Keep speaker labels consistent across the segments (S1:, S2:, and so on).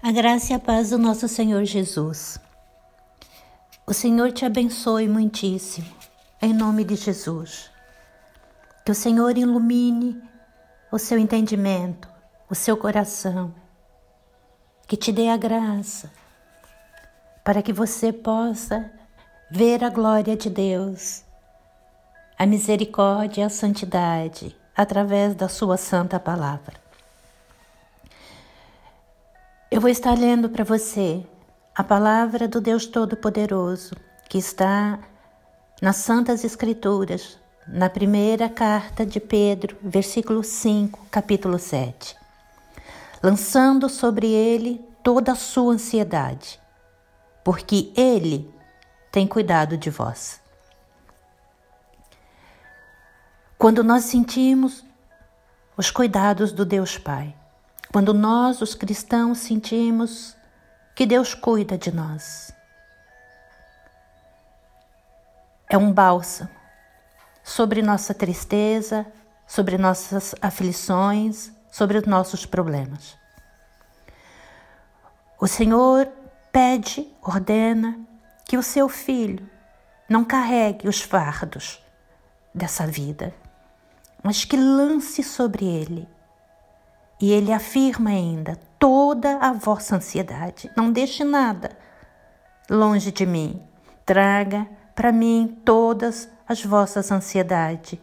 S1: A graça e a paz do nosso Senhor Jesus. O Senhor te abençoe muitíssimo, em nome de Jesus. Que o Senhor ilumine o seu entendimento, o seu coração, que te dê a graça para que você possa ver a glória de Deus, a misericórdia e a santidade através da Sua santa palavra. Eu vou estar lendo para você a palavra do Deus Todo-Poderoso que está nas Santas Escrituras, na primeira carta de Pedro, versículo 5, capítulo 7. Lançando sobre ele toda a sua ansiedade, porque ele tem cuidado de vós. Quando nós sentimos os cuidados do Deus Pai, quando nós, os cristãos, sentimos que Deus cuida de nós. É um bálsamo sobre nossa tristeza, sobre nossas aflições, sobre os nossos problemas. O Senhor pede, ordena que o seu filho não carregue os fardos dessa vida, mas que lance sobre ele e ele afirma ainda: toda a vossa ansiedade, não deixe nada longe de mim. Traga para mim todas as vossas ansiedades,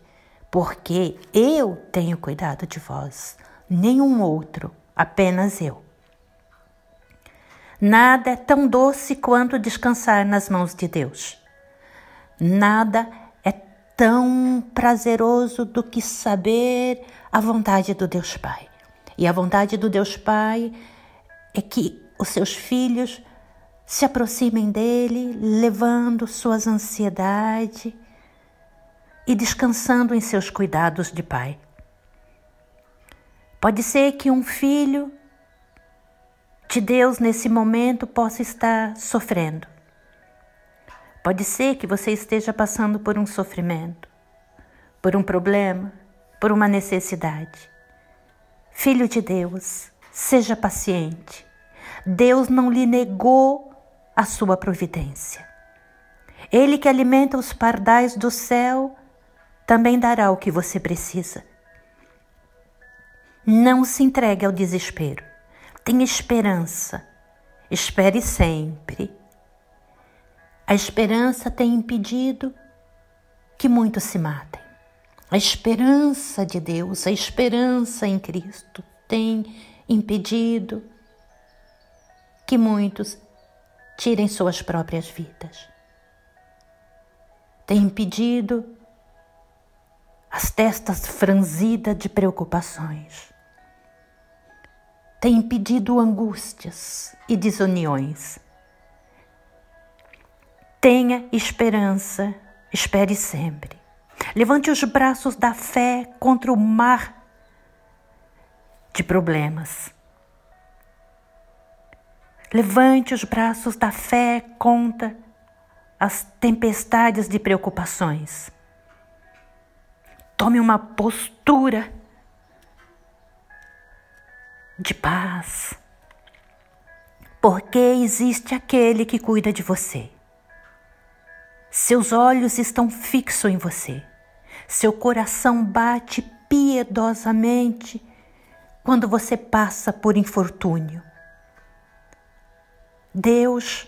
S1: porque eu tenho cuidado de vós, nenhum outro, apenas eu. Nada é tão doce quanto descansar nas mãos de Deus. Nada é tão prazeroso do que saber a vontade do Deus Pai. E a vontade do Deus Pai é que os seus filhos se aproximem dele, levando suas ansiedades e descansando em seus cuidados de pai. Pode ser que um filho de Deus nesse momento possa estar sofrendo. Pode ser que você esteja passando por um sofrimento, por um problema, por uma necessidade. Filho de Deus, seja paciente. Deus não lhe negou a sua providência. Ele que alimenta os pardais do céu também dará o que você precisa. Não se entregue ao desespero. Tenha esperança. Espere sempre. A esperança tem impedido que muitos se matem. A esperança de Deus, a esperança em Cristo tem impedido que muitos tirem suas próprias vidas. Tem impedido as testas franzidas de preocupações. Tem impedido angústias e desuniões. Tenha esperança, espere sempre. Levante os braços da fé contra o mar de problemas. Levante os braços da fé contra as tempestades de preocupações. Tome uma postura de paz, porque existe aquele que cuida de você. Seus olhos estão fixos em você. Seu coração bate piedosamente quando você passa por infortúnio. Deus,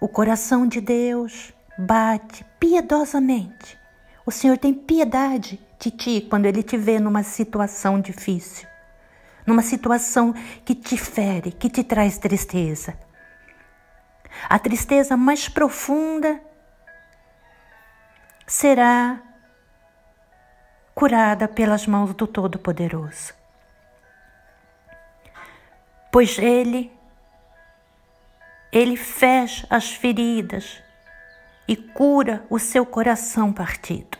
S1: o coração de Deus bate piedosamente. O Senhor tem piedade de ti quando Ele te vê numa situação difícil, numa situação que te fere, que te traz tristeza. A tristeza mais profunda será curada pelas mãos do Todo-Poderoso. Pois Ele, Ele fecha as feridas e cura o seu coração partido.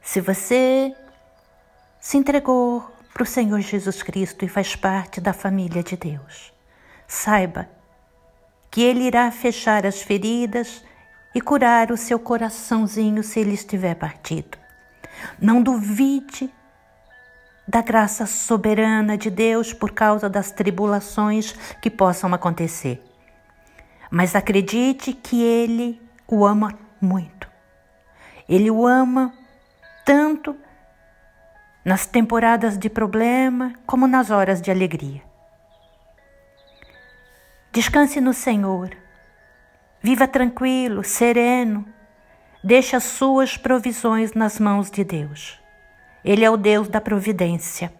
S1: Se você se entregou para o Senhor Jesus Cristo e faz parte da família de Deus, saiba que Ele irá fechar as feridas e curar o seu coraçãozinho se ele estiver partido. Não duvide da graça soberana de Deus por causa das tribulações que possam acontecer. Mas acredite que Ele o ama muito. Ele o ama tanto nas temporadas de problema como nas horas de alegria. Descanse no Senhor. Viva tranquilo, sereno. Deixe as suas provisões nas mãos de Deus. Ele é o Deus da providência.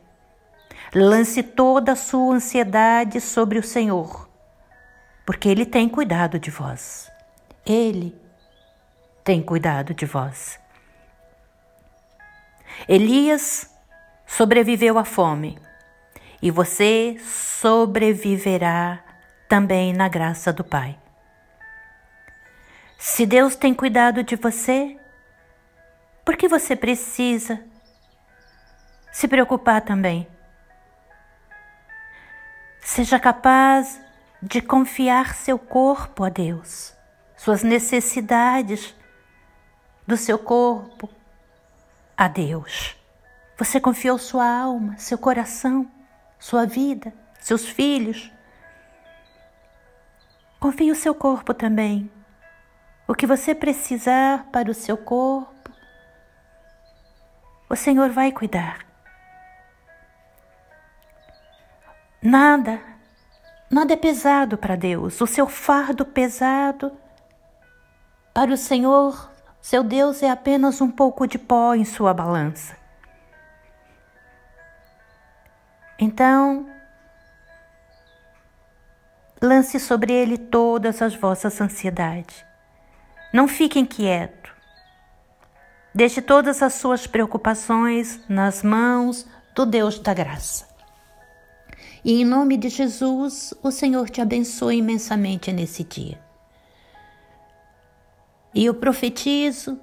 S1: Lance toda a sua ansiedade sobre o Senhor, porque Ele tem cuidado de vós. Ele tem cuidado de vós. Elias sobreviveu à fome e você sobreviverá também na graça do Pai. Se Deus tem cuidado de você, por que você precisa se preocupar também? Seja capaz de confiar seu corpo a Deus, suas necessidades do seu corpo a Deus. Você confiou sua alma, seu coração, sua vida, seus filhos. Confie o seu corpo também. O que você precisar para o seu corpo, o Senhor vai cuidar. Nada, nada é pesado para Deus. O seu fardo pesado para o Senhor, seu Deus, é apenas um pouco de pó em sua balança. Então, lance sobre ele todas as vossas ansiedades. Não fique inquieto. Deixe todas as suas preocupações nas mãos do Deus da graça. E em nome de Jesus, o Senhor te abençoe imensamente nesse dia. E eu profetizo,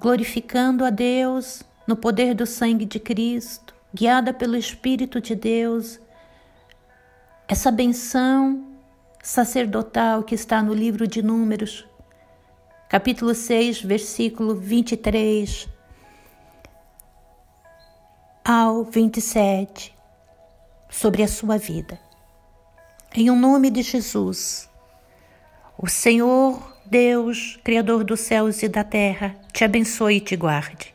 S1: glorificando a Deus no poder do sangue de Cristo, guiada pelo Espírito de Deus, essa benção sacerdotal que está no livro de Números, capítulo 6, versículo 23 ao 27, sobre a sua vida. Em o um nome de Jesus, o Senhor Deus, Criador dos céus e da terra, te abençoe e te guarde.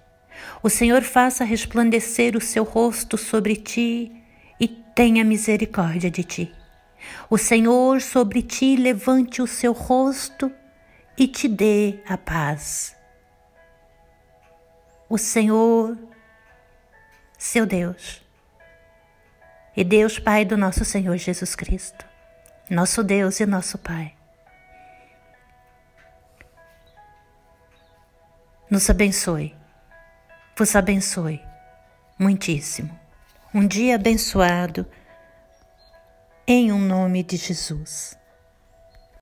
S1: O Senhor faça resplandecer o seu rosto sobre ti e tenha misericórdia de ti. O Senhor sobre ti levante o seu rosto e te dê a paz. O Senhor, seu Deus, e Deus Pai do nosso Senhor Jesus Cristo, nosso Deus e nosso Pai, nos abençoe vos abençoe muitíssimo. Um dia abençoado em um nome de Jesus.